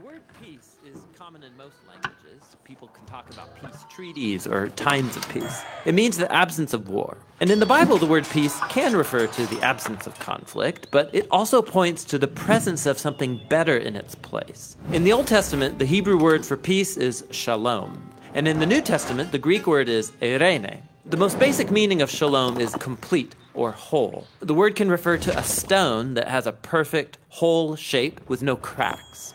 The word peace is common in most languages. People can talk about peace treaties or times of peace. It means the absence of war. And in the Bible, the word peace can refer to the absence of conflict, but it also points to the presence of something better in its place. In the Old Testament, the Hebrew word for peace is shalom. And in the New Testament, the Greek word is eirene. The most basic meaning of shalom is complete or whole. The word can refer to a stone that has a perfect, whole shape with no cracks.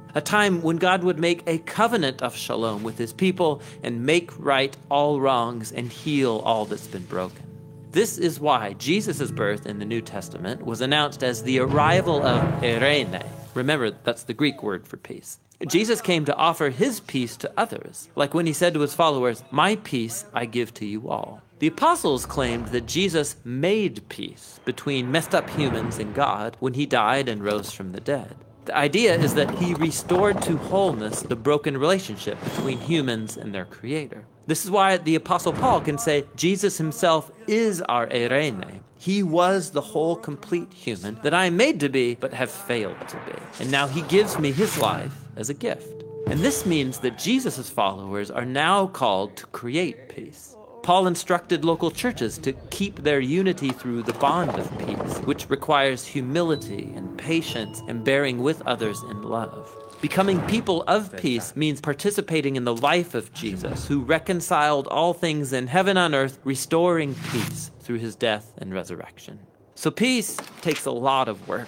a time when God would make a covenant of shalom with his people and make right all wrongs and heal all that's been broken. This is why Jesus' birth in the New Testament was announced as the arrival of eirene. Remember, that's the Greek word for peace. Jesus came to offer his peace to others, like when he said to his followers, My peace I give to you all. The apostles claimed that Jesus made peace between messed up humans and God when he died and rose from the dead. The idea is that he restored to wholeness the broken relationship between humans and their creator. This is why the Apostle Paul can say Jesus himself is our eirene. He was the whole complete human that I am made to be, but have failed to be. And now he gives me his life as a gift. And this means that Jesus' followers are now called to create peace. Paul instructed local churches to keep their unity through the bond of peace, which requires humility and patience and bearing with others in love. Becoming people of peace means participating in the life of Jesus, who reconciled all things in heaven and earth, restoring peace through his death and resurrection. So, peace takes a lot of work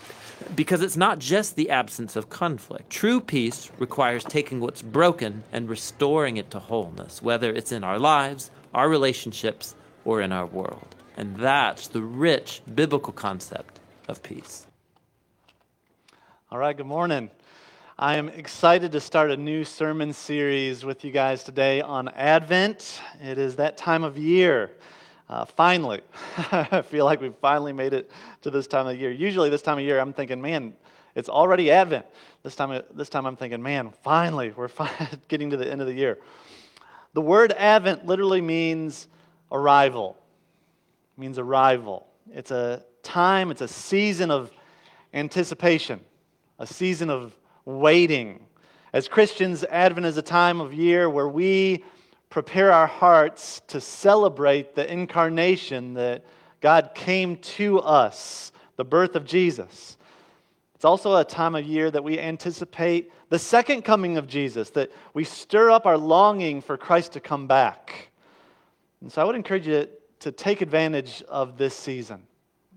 because it's not just the absence of conflict. True peace requires taking what's broken and restoring it to wholeness, whether it's in our lives our relationships, or in our world. And that's the rich biblical concept of peace. All right, good morning. I am excited to start a new sermon series with you guys today on Advent. It is that time of year. Uh, finally, I feel like we've finally made it to this time of year. Usually, this time of year, I'm thinking, man, it's already Advent. This time, this time I'm thinking, man, finally, we're getting to the end of the year. The word Advent literally means arrival. It means arrival. It's a time, it's a season of anticipation, a season of waiting. As Christians, Advent is a time of year where we prepare our hearts to celebrate the incarnation that God came to us, the birth of Jesus. It's also a time of year that we anticipate the second coming of Jesus, that we stir up our longing for Christ to come back. And so I would encourage you to take advantage of this season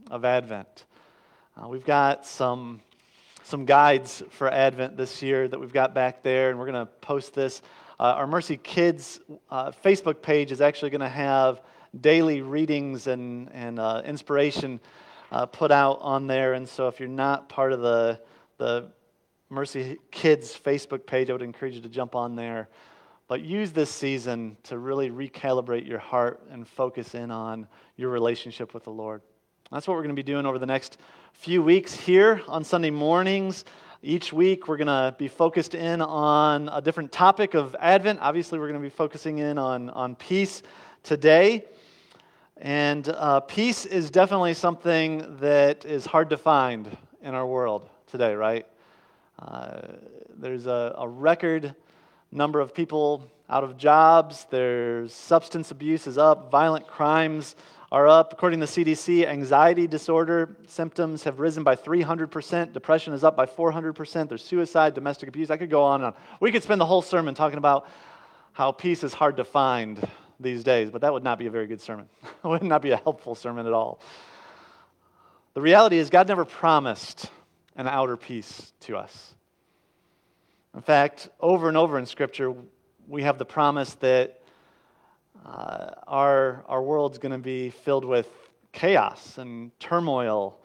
of Advent. Uh, we've got some, some guides for Advent this year that we've got back there, and we're going to post this. Uh, our Mercy Kids uh, Facebook page is actually going to have daily readings and, and uh, inspiration uh, put out on there. And so if you're not part of the, the Mercy Kids Facebook page, I would encourage you to jump on there. But use this season to really recalibrate your heart and focus in on your relationship with the Lord. That's what we're going to be doing over the next few weeks here on Sunday mornings. Each week, we're going to be focused in on a different topic of Advent. Obviously, we're going to be focusing in on, on peace today. And uh, peace is definitely something that is hard to find in our world today, right? Uh, there's a, a record number of people out of jobs, there's substance abuse is up, violent crimes are up. According to the CDC, anxiety disorder symptoms have risen by 300%, depression is up by 400%, there's suicide, domestic abuse. I could go on and on. We could spend the whole sermon talking about how peace is hard to find these days, but that would not be a very good sermon. it would not be a helpful sermon at all. The reality is, God never promised an outer peace to us. In fact, over and over in Scripture, we have the promise that uh, our, our world's going to be filled with chaos and turmoil.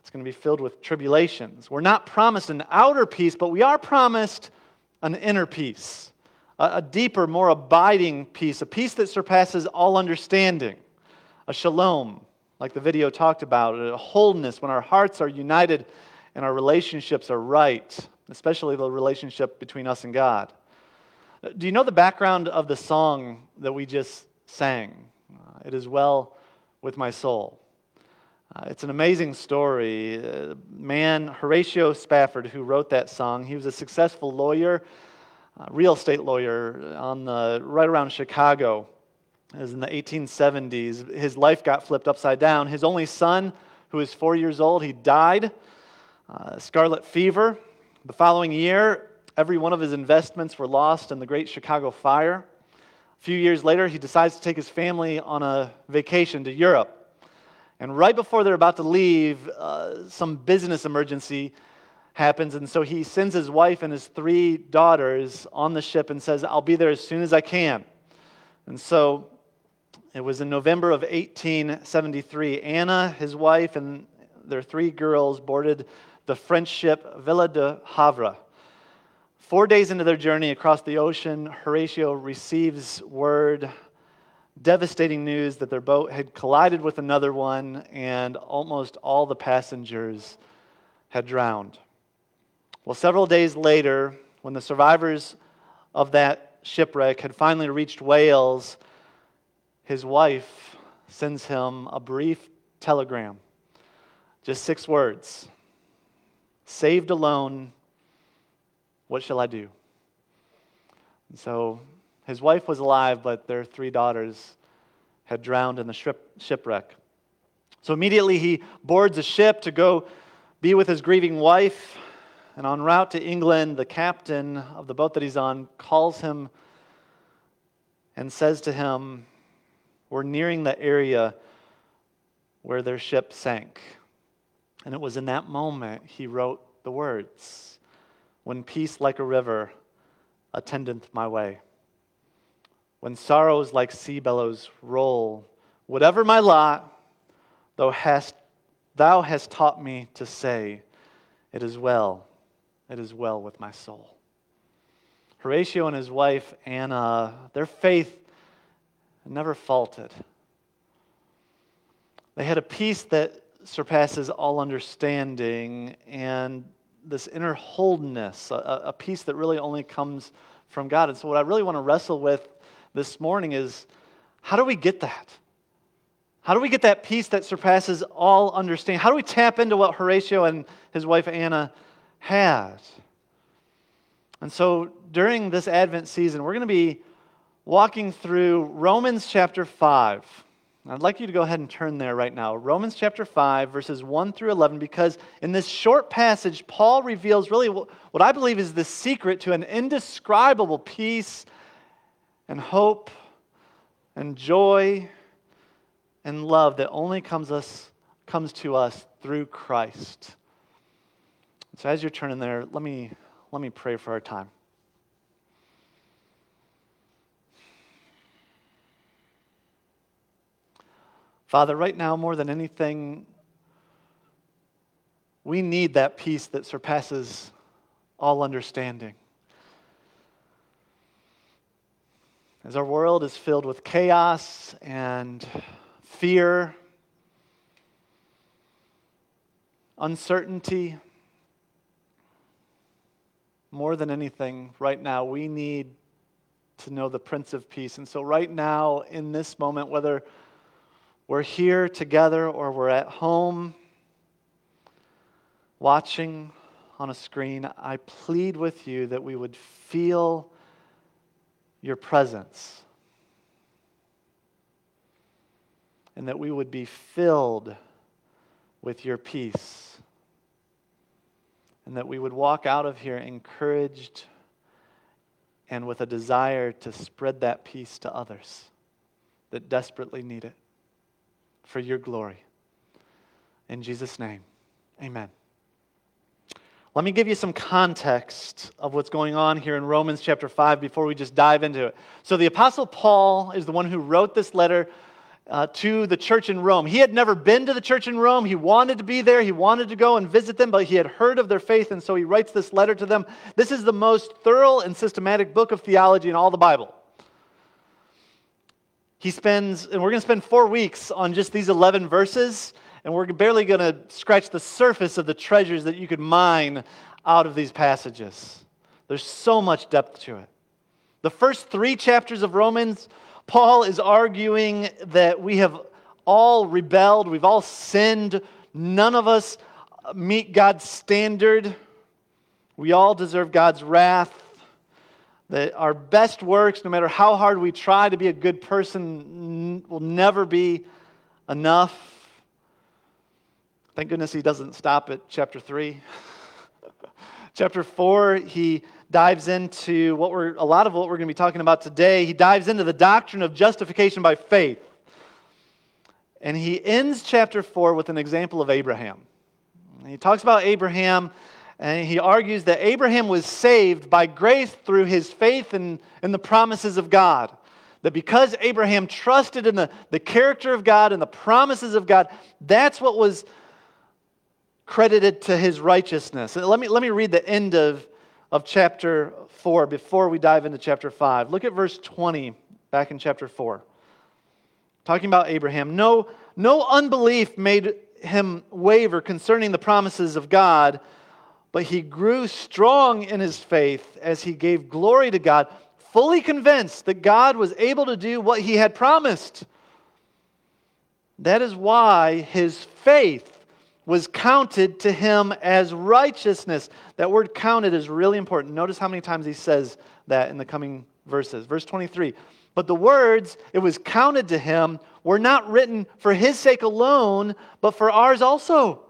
It's going to be filled with tribulations. We're not promised an outer peace, but we are promised an inner peace, a, a deeper, more abiding peace, a peace that surpasses all understanding, a shalom, like the video talked about, a wholeness when our hearts are united and our relationships are right, especially the relationship between us and God. Do you know the background of the song that we just sang? Uh, it is well with my soul. Uh, it's an amazing story. Uh, man, Horatio Spafford, who wrote that song, he was a successful lawyer, uh, real estate lawyer on the, right around Chicago. It was in the 1870s. His life got flipped upside down. His only son, who was four years old, he died. Uh, scarlet fever. The following year, Every one of his investments were lost in the Great Chicago Fire. A few years later, he decides to take his family on a vacation to Europe. And right before they're about to leave, uh, some business emergency happens. And so he sends his wife and his three daughters on the ship and says, I'll be there as soon as I can. And so it was in November of 1873. Anna, his wife, and their three girls boarded the French ship Ville du Havre. Four days into their journey across the ocean, Horatio receives word, devastating news, that their boat had collided with another one and almost all the passengers had drowned. Well, several days later, when the survivors of that shipwreck had finally reached Wales, his wife sends him a brief telegram. Just six words Saved alone what shall I do? And so his wife was alive, but their three daughters had drowned in the ship, shipwreck. So immediately he boards a ship to go be with his grieving wife. And en route to England, the captain of the boat that he's on calls him and says to him, We're nearing the area where their ship sank. And it was in that moment he wrote the words when peace like a river attendeth my way. When sorrows like sea billows roll, whatever my lot, thou hast, thou hast taught me to say, It is well, it is well with my soul. Horatio and his wife Anna, their faith never faltered. They had a peace that surpasses all understanding, and this inner wholeness, a, a peace that really only comes from God. And so, what I really want to wrestle with this morning is how do we get that? How do we get that peace that surpasses all understanding? How do we tap into what Horatio and his wife Anna had? And so during this Advent season, we're going to be walking through Romans chapter 5. I'd like you to go ahead and turn there right now. Romans chapter 5, verses 1 through 11, because in this short passage, Paul reveals really what I believe is the secret to an indescribable peace and hope and joy and love that only comes, us, comes to us through Christ. So as you're turning there, let me, let me pray for our time. Father, right now, more than anything, we need that peace that surpasses all understanding. As our world is filled with chaos and fear, uncertainty, more than anything, right now, we need to know the Prince of Peace. And so, right now, in this moment, whether we're here together or we're at home watching on a screen, I plead with you that we would feel your presence and that we would be filled with your peace and that we would walk out of here encouraged and with a desire to spread that peace to others that desperately need it for your glory. In Jesus' name, amen. Let me give you some context of what's going on here in Romans chapter 5 before we just dive into it. So, the Apostle Paul is the one who wrote this letter uh, to the church in Rome. He had never been to the church in Rome. He wanted to be there. He wanted to go and visit them, but he had heard of their faith, and so he writes this letter to them. This is the most thorough and systematic book of theology in all the Bible. He spends, and we're going to spend four weeks on just these 11 verses, and we're barely going to scratch the surface of the treasures that you could mine out of these passages. There's so much depth to it. The first three chapters of Romans Paul is arguing that we have all rebelled, we've all sinned, none of us meet God's standard, we all deserve God's wrath. That our best works, no matter how hard we try to be a good person, will never be enough. Thank goodness he doesn't stop at chapter 3. chapter 4, he dives into what we're, a lot of what we're going to be talking about today. He dives into the doctrine of justification by faith. And he ends chapter 4 with an example of Abraham. He talks about Abraham, and he argues that Abraham was saved by grace through his faith in, in the promises of God. That because Abraham trusted in the, the character of God and the promises of God, that's what was credited to his righteousness. Let me, let me read the end of of chapter 4 before we dive into chapter 5. Look at verse 20 back in chapter 4. Talking about Abraham. No, no unbelief made him waver concerning the promises of God, but he grew strong in his faith as he gave glory to God, fully convinced that God was able to do what he had promised. That is why his faith was counted to him as righteousness. That word counted is really important. Notice how many times he says that in the coming verses. Verse 23 But the words, it was counted to him, were not written for his sake alone, but for ours also.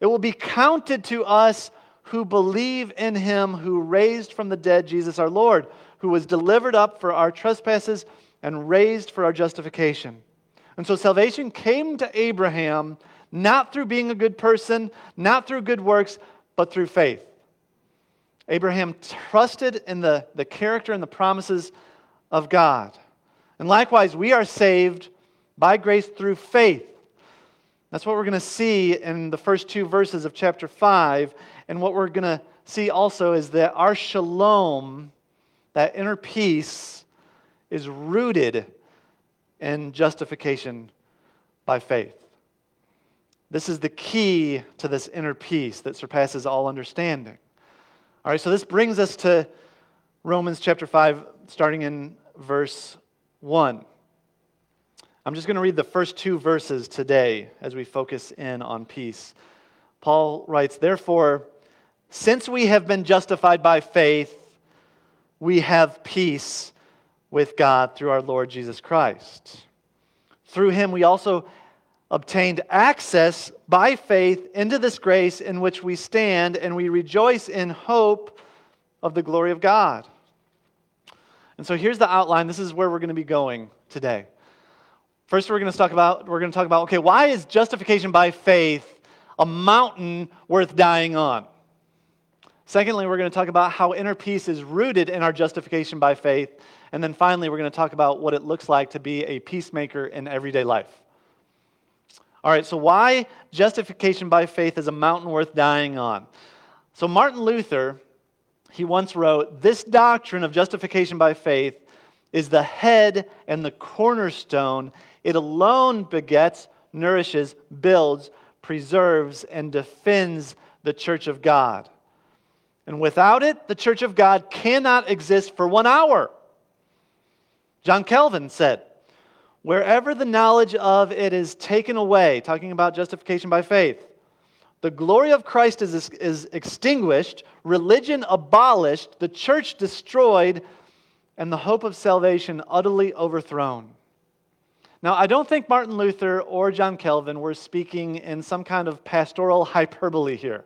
It will be counted to us who believe in him who raised from the dead Jesus our Lord, who was delivered up for our trespasses and raised for our justification. And so salvation came to Abraham not through being a good person, not through good works, but through faith. Abraham trusted in the, the character and the promises of God. And likewise, we are saved by grace through faith. That's what we're going to see in the first two verses of chapter 5. And what we're going to see also is that our shalom, that inner peace, is rooted in justification by faith. This is the key to this inner peace that surpasses all understanding. All right, so this brings us to Romans chapter 5, starting in verse 1. I'm just going to read the first two verses today as we focus in on peace. Paul writes, Therefore, since we have been justified by faith, we have peace with God through our Lord Jesus Christ. Through him, we also obtained access by faith into this grace in which we stand, and we rejoice in hope of the glory of God. And so here's the outline. This is where we're going to be going today. First, we're going to talk about we're going to talk about okay, why is justification by faith a mountain worth dying on? Secondly, we're going to talk about how inner peace is rooted in our justification by faith. And then finally, we're going to talk about what it looks like to be a peacemaker in everyday life. All right, so why justification by faith is a mountain worth dying on? So, Martin Luther, he once wrote, This doctrine of justification by faith is the head and the cornerstone. It alone begets, nourishes, builds, preserves, and defends the church of God. And without it, the church of God cannot exist for one hour. John Calvin said, Wherever the knowledge of it is taken away, talking about justification by faith, the glory of Christ is, is extinguished, religion abolished, the church destroyed, and the hope of salvation utterly overthrown. Now, I don't think Martin Luther or John Calvin were speaking in some kind of pastoral hyperbole here.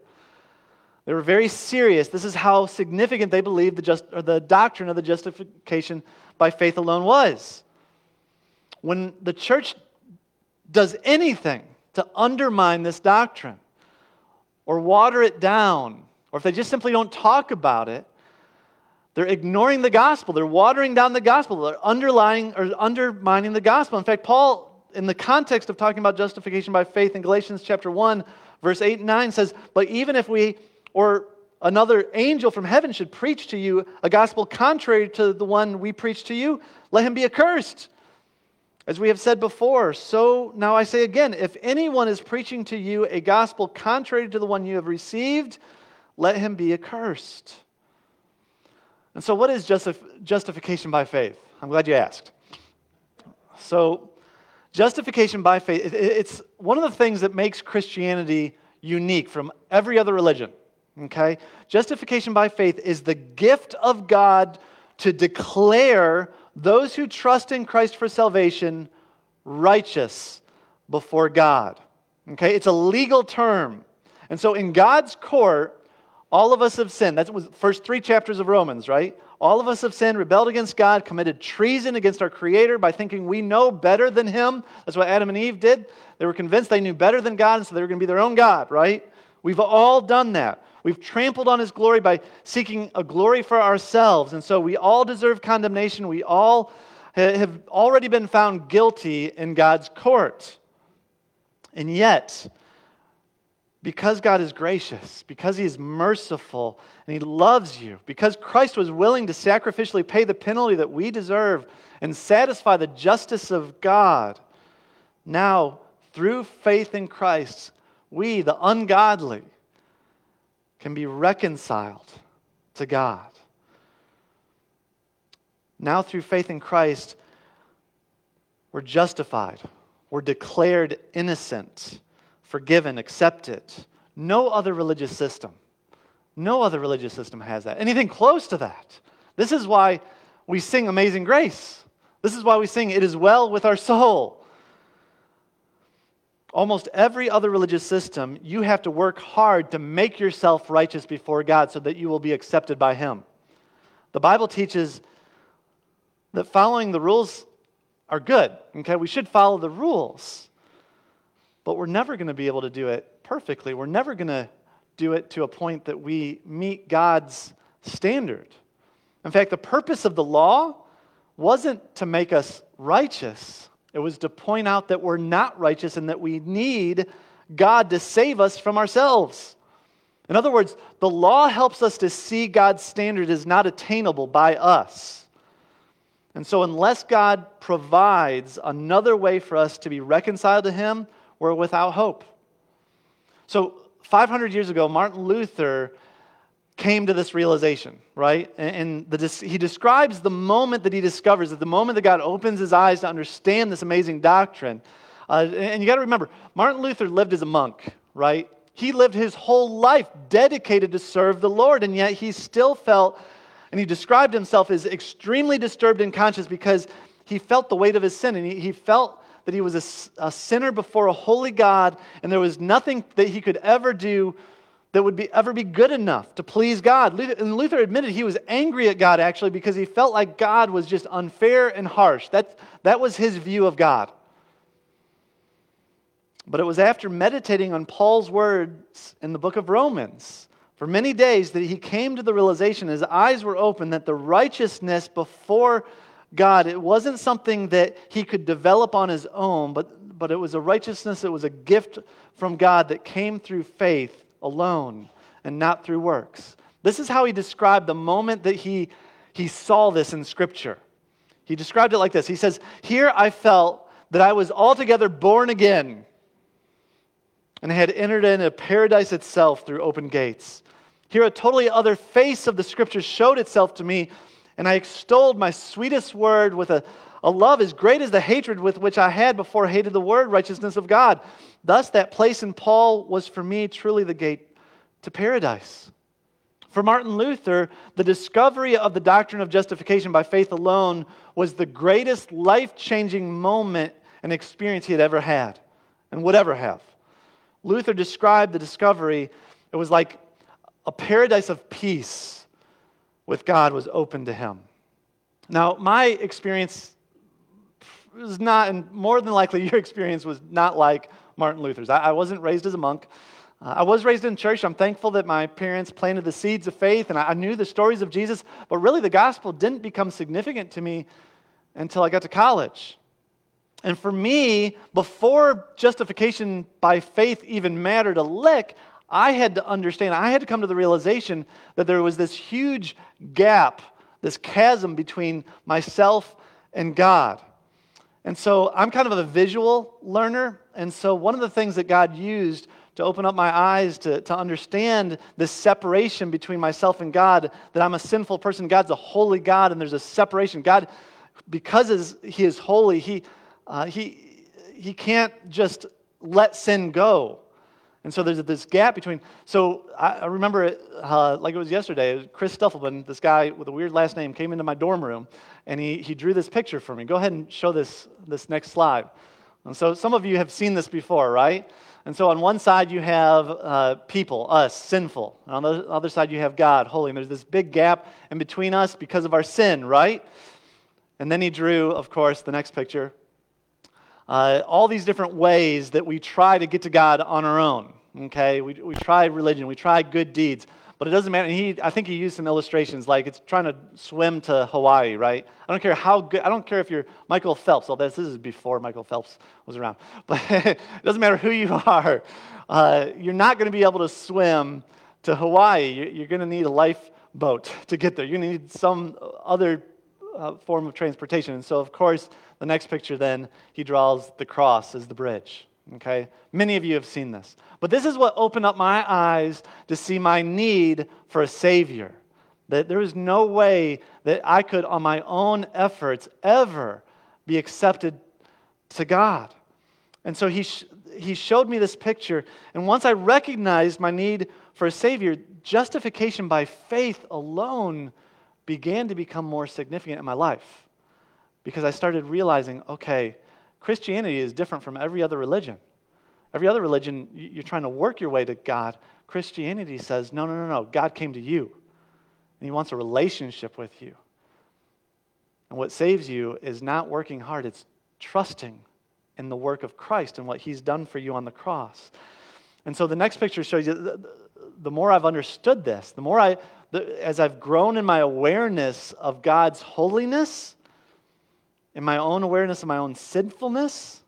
They were very serious. This is how significant they believed the, just, or the doctrine of the justification by faith alone was. When the church does anything to undermine this doctrine or water it down, or if they just simply don't talk about it, they're ignoring the gospel. They're watering down the gospel. They're underlying or undermining the gospel. In fact, Paul, in the context of talking about justification by faith in Galatians chapter 1, verse 8 and 9 says, But even if we or another angel from heaven should preach to you a gospel contrary to the one we preach to you, let him be accursed. As we have said before, so now I say again if anyone is preaching to you a gospel contrary to the one you have received, let him be accursed. And so, what is justif- justification by faith? I'm glad you asked. So, justification by faith, it, it's one of the things that makes Christianity unique from every other religion. Okay? Justification by faith is the gift of God to declare those who trust in Christ for salvation righteous before God. Okay? It's a legal term. And so in God's court, all of us have sinned. That's the first three chapters of Romans, right? All of us have sinned, rebelled against God, committed treason against our Creator by thinking we know better than Him. That's what Adam and Eve did. They were convinced they knew better than God, and so they were going to be their own God, right? We've all done that. We've trampled on his glory by seeking a glory for ourselves. And so we all deserve condemnation. We all have already been found guilty in God's court. And yet, because God is gracious, because he is merciful, and he loves you, because Christ was willing to sacrificially pay the penalty that we deserve and satisfy the justice of God, now, through faith in Christ, we, the ungodly, can be reconciled to God. Now, through faith in Christ, we're justified, we're declared innocent, forgiven, accepted. No other religious system, no other religious system has that. Anything close to that. This is why we sing Amazing Grace. This is why we sing It Is Well with Our Soul almost every other religious system, you have to work hard to make yourself righteous before God so that you will be accepted by Him. The Bible teaches that following the rules are good. Okay, we should follow the rules, but we're never going to be able to do it perfectly. We're never going to do it to a point that we meet God's standard. In fact, the purpose of the law wasn't to make us righteous. It was to point out that we're not righteous and that we need God to save us from ourselves. In other words, the law helps us to see God's standard is not attainable by us. And so, unless God provides another way for us to be reconciled to Him, we're without hope. So, 500 years ago, Martin Luther came to this realization, right? And, the, he describes the moment that he discovers that the moment that God opens his eyes to understand this amazing doctrine. Uh, and you got to remember, Martin Luther lived as a monk, right? He lived his whole life dedicated to serve the Lord, and yet he still felt, and he described himself as extremely disturbed and conscious because he felt the weight of his sin, and he, he felt that he was a, a sinner before a holy God, and there was nothing that he could ever do that would be, ever be good enough to please God. And Luther admitted he was angry at God actually because he felt like God was just unfair and harsh. That, that was his view of God. But it was after meditating on Paul's words in the book of Romans for many days that he came to the realization, his eyes were open, that the righteousness before God, it wasn't something that he could develop on his own, but, but it was a righteousness, it was a gift from God that came through faith alone and not through works. This is how he described the moment that he, he saw this in Scripture. He described it like this He says, Here I felt that I was altogether born again and had entered into paradise itself through open gates. Here, a totally other face of the Scripture showed itself to me, and I extolled my sweetest word with a, a love as great as the hatred with which I had before hated the word, righteousness of God. Thus, that place in Paul was for me truly the gate to paradise. For Martin Luther, the discovery of the doctrine of justification by faith alone was the greatest life changing moment and experience he had ever had and would ever have. Luther described the discovery, it was like a paradise of peace with God was open to him. Now, my experience was not, and more than likely your experience was not like Martin Luther's. I, I wasn't raised as a monk. Uh, I was raised in church. I'm thankful that my parents planted the seeds of faith and I, I knew the stories of Jesus, but really the gospel didn't become significant to me until I got to college. And for me, before justification by faith even mattered a lick, I had to understand, I had to come to the realization that there was this huge gap, this chasm between myself and God. And so I'm kind of a visual learner. And so one of the things that God used to open up my eyes to, to understand this separation between myself and God, that I'm a sinful person, God's a holy God, and there's a separation. God, because He is holy, He, uh, he, he can't just let sin go. And so there's this gap between. So I, I remember it uh, like it was yesterday. Chris Stuffelman, this guy with a weird last name, came into my dorm room and he, he drew this picture for me. Go ahead and show this, this next slide. And so some of you have seen this before, right? And so on one side you have uh, people, us, sinful. And on the other side you have God, holy. And there's this big gap in between us because of our sin, right? And then he drew, of course, the next picture. Uh, all these different ways that we try to get to God on our own. Okay, we, we try religion, we try good deeds, but it doesn't matter. And he, I think he used some illustrations like it's trying to swim to Hawaii, right? I don't care how good, I don't care if you're Michael Phelps. Well, this, is before Michael Phelps was around. But it doesn't matter who you are. Uh, you're not going to be able to swim to Hawaii. You're, you're going to need a lifeboat to get there. You're going to need some other uh, form of transportation. And so, of course, the next picture then, he draws the cross as the bridge. Okay? Many of you have seen this. But this is what opened up my eyes to see my need for a Savior. That there is no way that I could, on my own efforts, ever be accepted to God. And so he, sh- he showed me this picture. And once I recognized my need for a Savior, justification by faith alone began to become more significant in my life. Because I started realizing okay, Christianity is different from every other religion. Every other religion, you're trying to work your way to God. Christianity says, no, no, no, no. God came to you, and He wants a relationship with you. And what saves you is not working hard, it's trusting in the work of Christ and what He's done for you on the cross. And so the next picture shows you the, more I've understood this, the more I, the, as I've grown in my awareness of God's holiness, in my own awareness of my own sinfulness,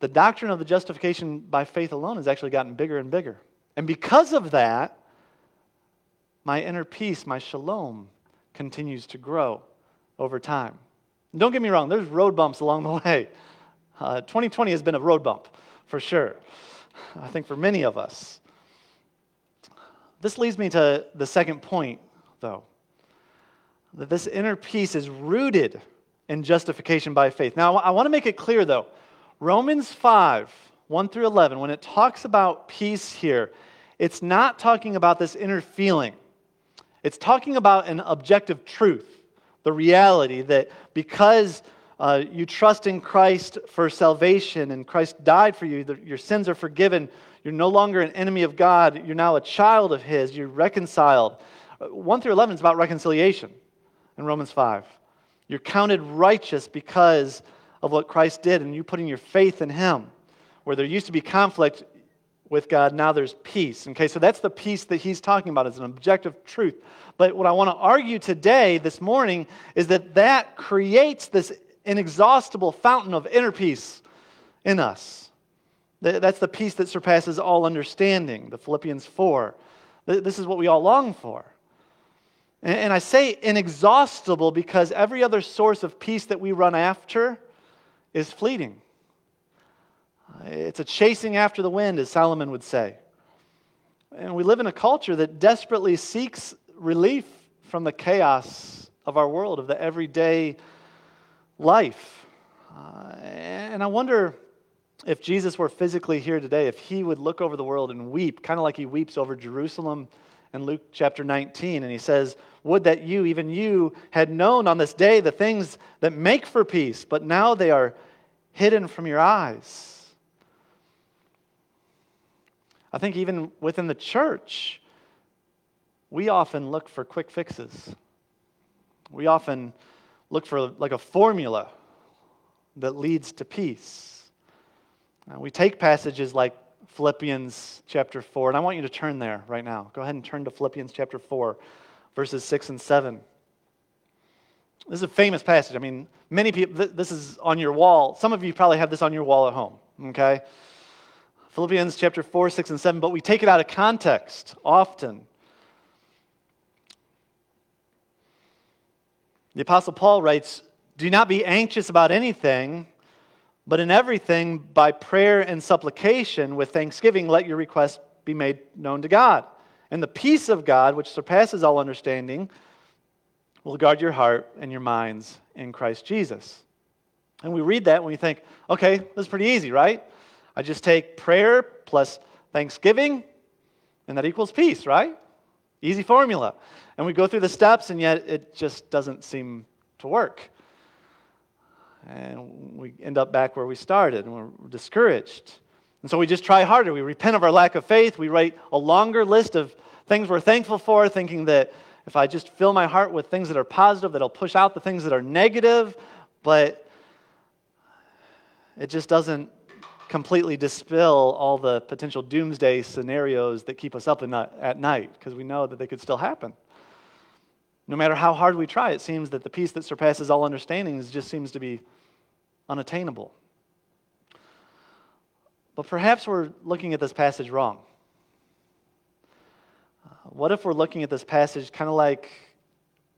the doctrine of the justification by faith alone has actually gotten bigger and bigger. And because of that, my inner peace, my shalom, continues to grow over time. don't get me wrong, there's road bumps along the way. Uh, 2020 has been a road bump, for sure. I think for many of us. This leads me to the second point, though that this inner peace is rooted in justification by faith. Now, I want to make it clear, though Romans 5, 1 through 11, when it talks about peace here, it's not talking about this inner feeling. It's talking about an objective truth, the reality that because uh, you trust in Christ for salvation and Christ died for you, your sins are forgiven, you're no longer an enemy of God, you're now a child of His, you're reconciled. Uh, 1 through 11 is about reconciliation in Romans 5. You're counted righteous because of what Christ did and you putting your faith in Him. Where there used to be conflict with God, now there's peace. Okay, so that's the peace that He's talking about as an objective truth. But what I want to argue today, this morning, is that that creates this inexhaustible fountain of inner peace in us. That's the peace that surpasses all understanding, the Philippians 4. This is what we all long for. And I say inexhaustible because every other source of peace that we run after is fleeting. It's a chasing after the wind, as Solomon would say. And we live in a culture that desperately seeks relief from the chaos of our world, of the everyday life. Uh, and I wonder if Jesus were physically here today, if he would look over the world and weep, kind of like he weeps over Jerusalem in Luke chapter 19. And he says, Would that you, even you, had known on this day the things that make for peace, but now they are hidden from your eyes. I think even within the church, we often look for quick fixes. We often look for like a formula that leads to peace. Uh, we take passages like Philippians chapter 4, and I want you to turn there right now. Go ahead and turn to Philippians chapter 4, verses 6 and 7. This is a famous passage. I mean, many people, this is on your wall. Some of you probably have this on your wall at home, okay? Philippians chapter 4, 6, and 7, but we take it out of context often. The Apostle Paul writes, Do not be anxious about anything, but in everything, by prayer and supplication, with thanksgiving, let your requests be made known to God. And the peace of God, which surpasses all understanding, will guard your heart and your minds in Christ Jesus. And we read that and we think, okay, this is pretty easy, right? I just take prayer plus thanksgiving, and that equals peace, right? Easy formula. And we go through the steps, and yet it just doesn't seem to work. And we end up back where we started, and we're discouraged. And so we just try harder. We repent of our lack of faith. We write a longer list of things we're thankful for, thinking that if I just fill my heart with things that are positive, that'll push out the things that are negative. But it just doesn't completely dispel all the potential doomsday scenarios that keep us up at night because we know that they could still happen. No matter how hard we try, it seems that the peace that surpasses all understanding just seems to be unattainable. But perhaps we're looking at this passage wrong. Uh, what if we're looking at this passage kind of like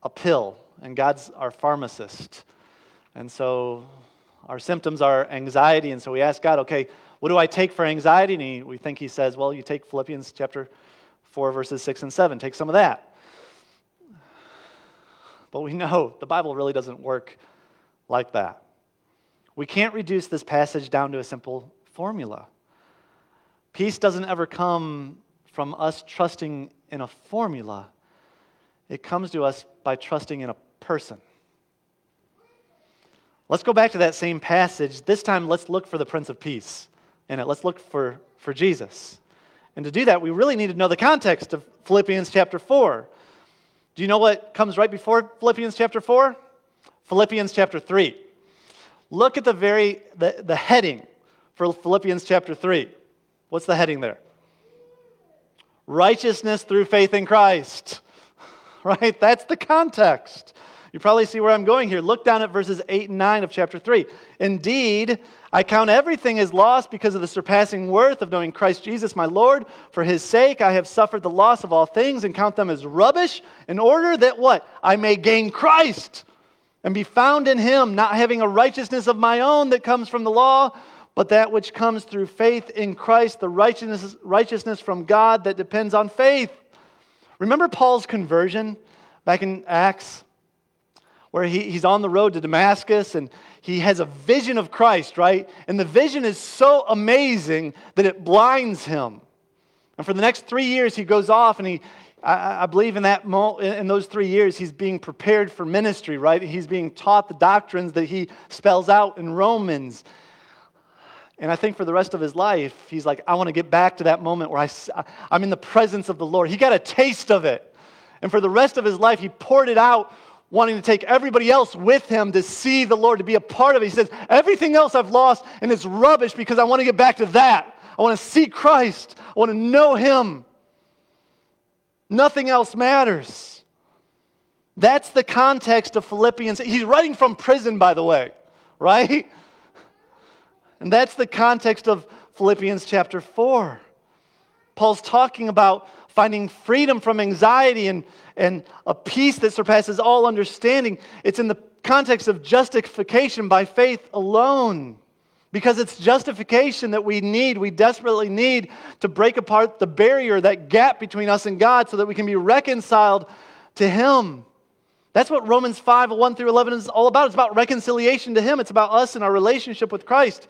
a pill and God's our pharmacist? And so our symptoms are anxiety, and so we ask God, okay, what do I take for anxiety? And he, we think he says, well, you take Philippians chapter 4, verses 6 and 7. Take some of that. But we know the Bible really doesn't work like that. We can't reduce this passage down to a simple formula. Peace doesn't ever come from us trusting in a formula, it comes to us by trusting in a person. Let's go back to that same passage. This time, let's look for the Prince of Peace in it. Let's look for, for Jesus. And to do that, we really need to know the context of Philippians chapter 4. Do you know what comes right before Philippians chapter 4? Philippians chapter 3. Look at the very the, the heading for Philippians chapter 3. What's the heading there? Righteousness through faith in Christ. Right? That's the context. You probably see where I'm going here. Look down at verses 8 and 9 of chapter 3. Indeed, I count everything as lost because of the surpassing worth of knowing Christ Jesus my Lord. For his sake I have suffered the loss of all things and count them as rubbish in order that what? I may gain Christ and be found in him, not having a righteousness of my own that comes from the law, but that which comes through faith in Christ, the righteousness, righteousness from God that depends on faith. Remember Paul's conversion back in Acts? where he, he's on the road to Damascus and he has a vision of Christ, right? And the vision is so amazing that it blinds him. And for the next three years, he goes off and he, I, believe in that in those three years, he's being prepared for ministry, right? He's being taught the doctrines that he spells out in Romans. And I think for the rest of his life, he's like, I want to get back to that moment where I, I'm in the presence of the Lord. He got a taste of it. And for the rest of his life, he poured it out wanting to take everybody else with him to see the Lord, to be a part of it. He says, Everything else I've lost and it's rubbish because I want to get back to that. I want to see Christ. I want to know him. Nothing else matters. That's the context of Philippians. He's writing from prison, by the way, right? And that's the context of Philippians chapter 4. Paul's talking about finding freedom from anxiety and, and a peace that surpasses all understanding. It's in the context of justification by faith alone. because it's justification that we need. We desperately need to break apart the barrier, that gap between us and God, so that we can be reconciled to Him. That's what Romans 5 1 through 11 is all about. It's about reconciliation to Him, it's about us and our relationship with Christ.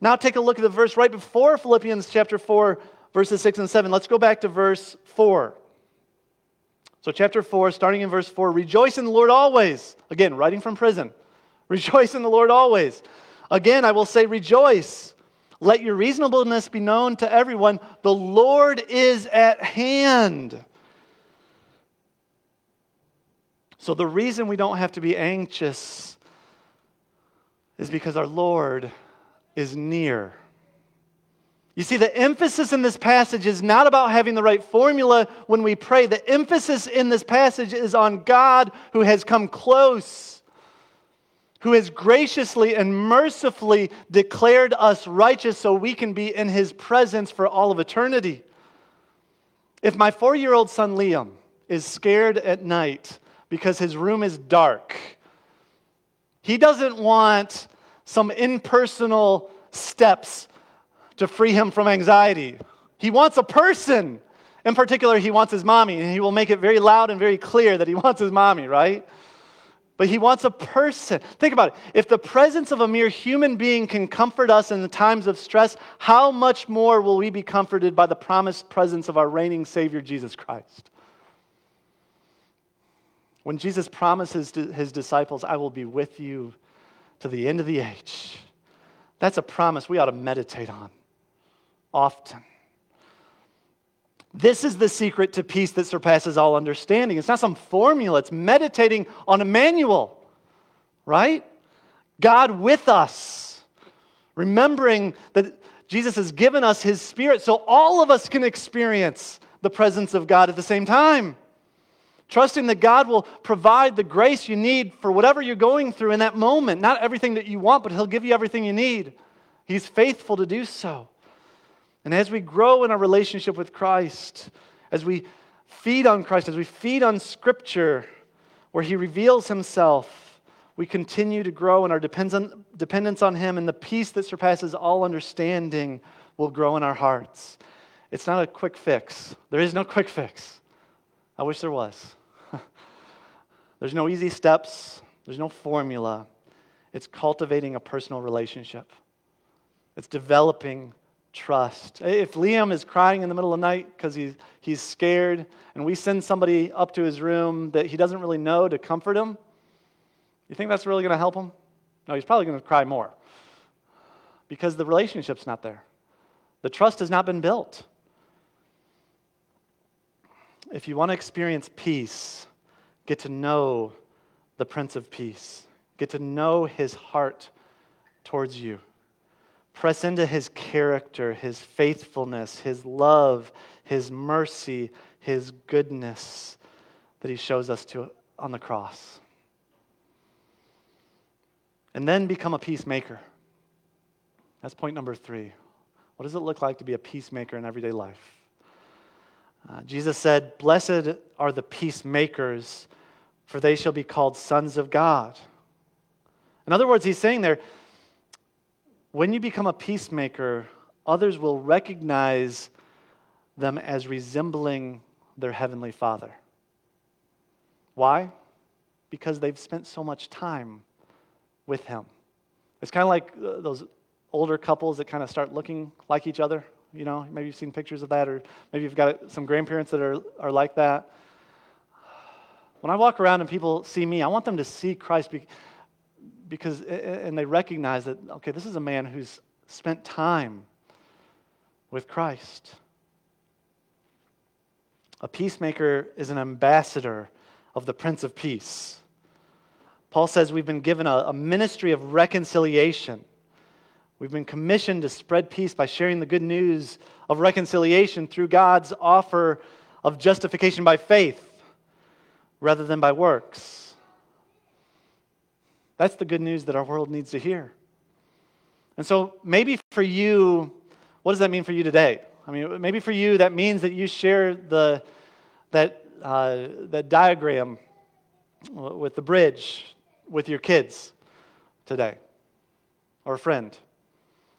Now take a look at the verse right before Philippians chapter 4, verses 6 and 7. Let's go back to verse 4. So, chapter 4, starting in verse 4 Rejoice in the Lord always. Again, writing from prison. Rejoice in the Lord always. Again, I will say, Rejoice. Let your reasonableness be known to everyone. The Lord is at hand. So, the reason we don't have to be anxious is because our Lord is near. You see, the emphasis in this passage is not about having the right formula when we pray. The emphasis in this passage is on God who has come close, who has graciously and mercifully declared us righteous so we can be in his presence for all of eternity. If my four year old son Liam is scared at night because his room is dark, he doesn't want some impersonal steps to free him from anxiety. He wants a person. In particular, he wants his mommy, and he will make it very loud and very clear that he wants his mommy, right? But he wants a person. Think about it. If the presence of a mere human being can comfort us in the times of stress, how much more will we be comforted by the promised presence of our reigning Savior, Jesus Christ? When Jesus promises to his disciples, I will be with you to the end of the age, that's a promise we ought to meditate on often. This is the secret to peace that surpasses all understanding. It's not some formula, it's meditating on Emmanuel, right? God with us. Remembering that Jesus has given us his spirit so all of us can experience the presence of God at the same time. Trusting that God will provide the grace you need for whatever you're going through in that moment. Not everything that you want, but He'll give you everything you need. He's faithful to do so. And as we grow in our relationship with Christ, as we feed on Christ, as we feed on Scripture, where He reveals Himself, we continue to grow in our dependence on Him, and the peace that surpasses all understanding will grow in our hearts. It's not a quick fix. There is no quick fix. I wish there was. There's no easy steps, there's no formula. It's cultivating a personal relationship, it's developing trust. If Liam is crying in the middle of the night because he's, he's scared, and we send somebody up to his room that he doesn't really know to comfort him, you think that's really going to help him? No, he's probably going to cry more because the relationship's not there. The trust has not been built. If you want to experience peace, get to know the Prince of Peace, get to know his heart towards you. Press into his character, his faithfulness, his love, his mercy, his goodness that he shows us to on the cross. And then become a peacemaker. That's point number three. What does it look like to be a peacemaker in everyday life? Uh, Jesus said, Blessed are the peacemakers, for they shall be called sons of God. In other words, he's saying there, when you become a peacemaker, others will recognize them as resembling their heavenly Father. Why? Because they've spent so much time with Him. It's kind of like uh, those older couples that kind of start looking like each other. You know, maybe you've seen pictures of that, or maybe you've got some grandparents that are, are like that. When I walk around and people see me, I want them to see Christ because, and they recognize that, okay, this is a man who's spent time with Christ. A peacemaker is an ambassador of the Prince of Peace. Paul says we've been given a, a, ministry of reconciliation. We've been commissioned to spread peace by sharing the good news of reconciliation through God's offer of justification by faith rather than by works. That's the good news that our world needs to hear. And so maybe for you, what does that mean for you today? I mean, maybe for you, that means that you share the, that, uh, that diagram with the bridge with your kids today or a friend.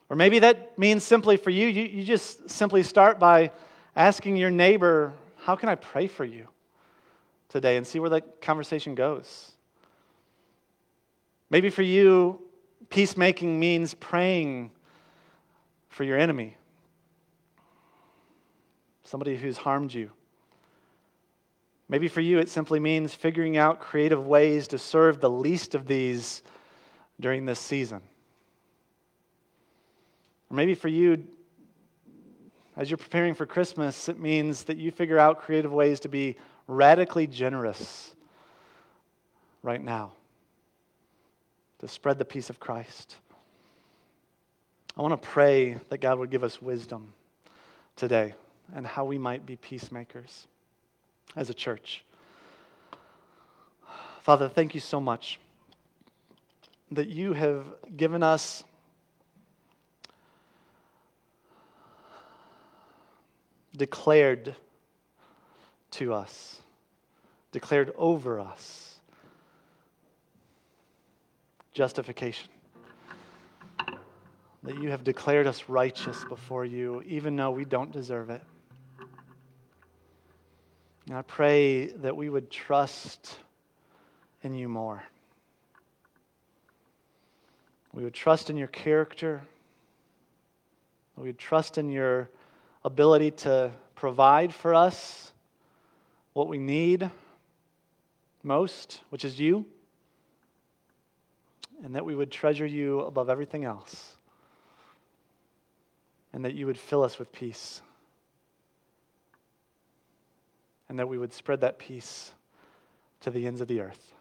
Or maybe that means simply for you, you, you just simply start by asking your neighbor, How can I pray for you today? and see where that conversation goes. Maybe for you, peacemaking means praying for your enemy, somebody who's harmed you. Maybe for you, it simply means figuring out creative ways to serve the least of these during this season. Or maybe for you, as you're preparing for Christmas, it means that you figure out creative ways to be radically generous right now, to spread the peace of Christ. I want to pray that God would give us wisdom today and how we might be peacemakers as a church. Father, thank you so much that you have given us declared to us, declared over us justification. That you have declared us righteous before you, even though we don't deserve it. And I pray that we would trust in you more. We would trust in your character. We would trust in your ability to provide for us what we need most, which is you. And that we would treasure you above everything else. And that you would fill us with peace and that we would spread that peace to the ends of the earth.